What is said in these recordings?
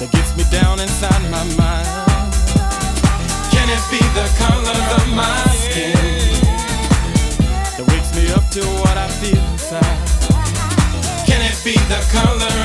that gets me down inside my mind. Can it be the color of my skin that wakes me up to what I feel inside? Can it be the color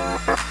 Música